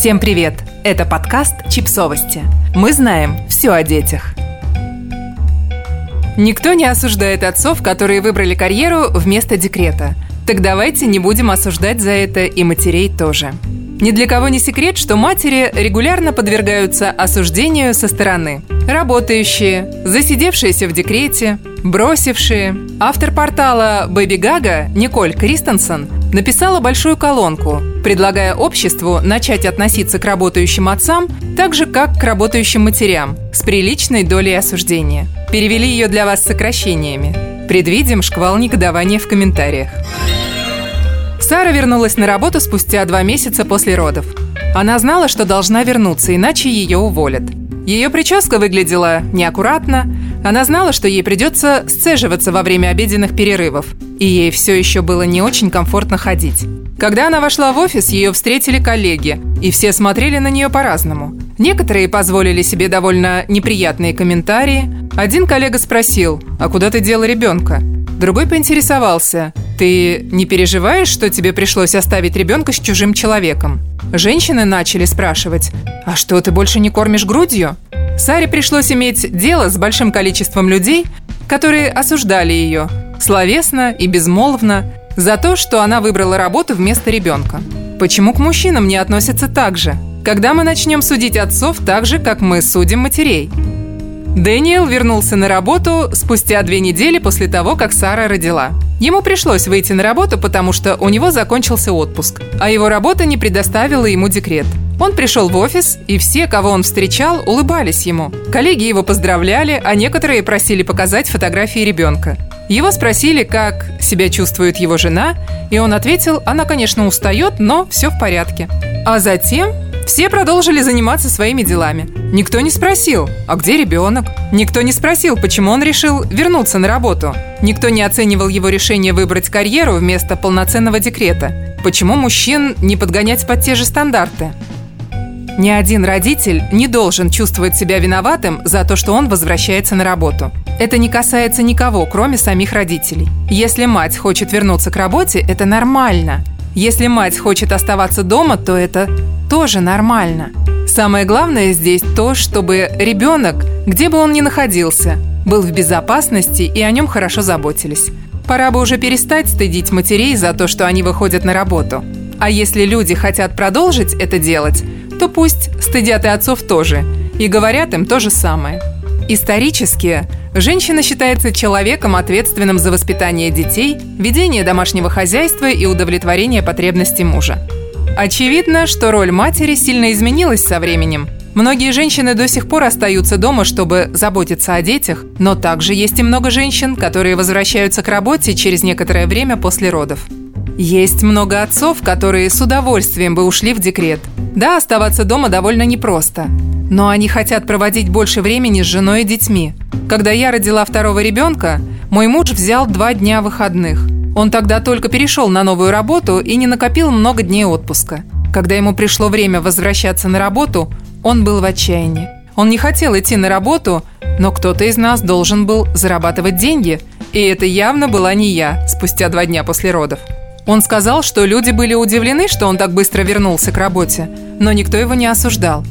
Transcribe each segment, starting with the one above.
Всем привет! Это подкаст «Чипсовости». Мы знаем все о детях. Никто не осуждает отцов, которые выбрали карьеру вместо декрета. Так давайте не будем осуждать за это и матерей тоже. Ни для кого не секрет, что матери регулярно подвергаются осуждению со стороны. Работающие, засидевшиеся в декрете, бросившие. Автор портала Baby Gaga Николь Кристенсен написала большую колонку, предлагая обществу начать относиться к работающим отцам так же, как к работающим матерям, с приличной долей осуждения. Перевели ее для вас сокращениями. Предвидим шквал негодования в комментариях. Сара вернулась на работу спустя два месяца после родов. Она знала, что должна вернуться, иначе ее уволят. Ее прическа выглядела неаккуратно, она знала, что ей придется сцеживаться во время обеденных перерывов, и ей все еще было не очень комфортно ходить. Когда она вошла в офис, ее встретили коллеги, и все смотрели на нее по-разному. Некоторые позволили себе довольно неприятные комментарии. Один коллега спросил, а куда ты дела ребенка? Другой поинтересовался, ты не переживаешь, что тебе пришлось оставить ребенка с чужим человеком? Женщины начали спрашивать, а что, ты больше не кормишь грудью? Саре пришлось иметь дело с большим количеством людей, которые осуждали ее, словесно и безмолвно, за то, что она выбрала работу вместо ребенка. Почему к мужчинам не относятся так же? Когда мы начнем судить отцов так же, как мы судим матерей? Дэниел вернулся на работу спустя две недели после того, как Сара родила. Ему пришлось выйти на работу, потому что у него закончился отпуск, а его работа не предоставила ему декрет. Он пришел в офис, и все, кого он встречал, улыбались ему. Коллеги его поздравляли, а некоторые просили показать фотографии ребенка. Его спросили, как себя чувствует его жена, и он ответил, она, конечно, устает, но все в порядке. А затем все продолжили заниматься своими делами. Никто не спросил, а где ребенок? Никто не спросил, почему он решил вернуться на работу. Никто не оценивал его решение выбрать карьеру вместо полноценного декрета. Почему мужчин не подгонять под те же стандарты? Ни один родитель не должен чувствовать себя виноватым за то, что он возвращается на работу. Это не касается никого, кроме самих родителей. Если мать хочет вернуться к работе, это нормально. Если мать хочет оставаться дома, то это тоже нормально. Самое главное здесь то, чтобы ребенок, где бы он ни находился, был в безопасности и о нем хорошо заботились. Пора бы уже перестать стыдить матерей за то, что они выходят на работу. А если люди хотят продолжить это делать, то пусть стыдят и отцов тоже, и говорят им то же самое. Исторически женщина считается человеком, ответственным за воспитание детей, ведение домашнего хозяйства и удовлетворение потребностей мужа. Очевидно, что роль матери сильно изменилась со временем. Многие женщины до сих пор остаются дома, чтобы заботиться о детях, но также есть и много женщин, которые возвращаются к работе через некоторое время после родов. Есть много отцов, которые с удовольствием бы ушли в декрет. Да, оставаться дома довольно непросто, но они хотят проводить больше времени с женой и детьми. Когда я родила второго ребенка, мой муж взял два дня выходных – он тогда только перешел на новую работу и не накопил много дней отпуска. Когда ему пришло время возвращаться на работу, он был в отчаянии. Он не хотел идти на работу, но кто-то из нас должен был зарабатывать деньги, и это явно была не я спустя два дня после родов. Он сказал, что люди были удивлены, что он так быстро вернулся к работе, но никто его не осуждал.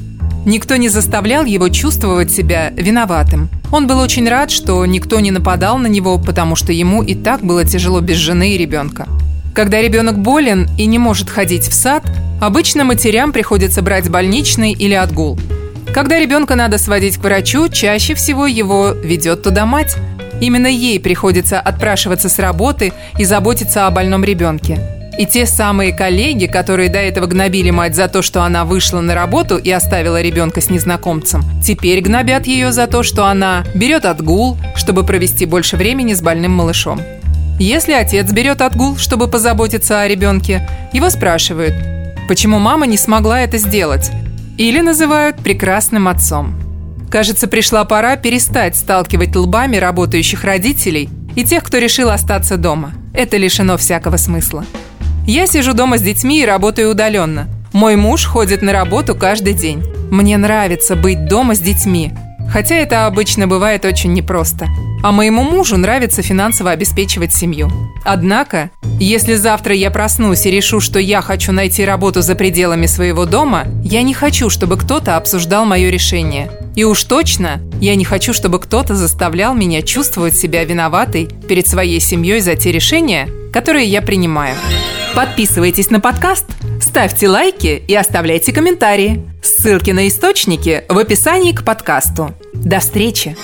Никто не заставлял его чувствовать себя виноватым. Он был очень рад, что никто не нападал на него, потому что ему и так было тяжело без жены и ребенка. Когда ребенок болен и не может ходить в сад, обычно матерям приходится брать больничный или отгул. Когда ребенка надо сводить к врачу, чаще всего его ведет туда мать. Именно ей приходится отпрашиваться с работы и заботиться о больном ребенке. И те самые коллеги, которые до этого гнобили мать за то, что она вышла на работу и оставила ребенка с незнакомцем, теперь гнобят ее за то, что она берет отгул, чтобы провести больше времени с больным малышом. Если отец берет отгул, чтобы позаботиться о ребенке, его спрашивают, почему мама не смогла это сделать, или называют прекрасным отцом. Кажется, пришла пора перестать сталкивать лбами работающих родителей и тех, кто решил остаться дома. Это лишено всякого смысла. Я сижу дома с детьми и работаю удаленно. Мой муж ходит на работу каждый день. Мне нравится быть дома с детьми, хотя это обычно бывает очень непросто. а моему мужу нравится финансово обеспечивать семью. Однако, если завтра я проснусь и решу, что я хочу найти работу за пределами своего дома, я не хочу, чтобы кто-то обсуждал мое решение. И уж точно я не хочу, чтобы кто-то заставлял меня чувствовать себя виноватой перед своей семьей за те решения, которые я принимаю. Подписывайтесь на подкаст, ставьте лайки и оставляйте комментарии. Ссылки на источники в описании к подкасту. До встречи!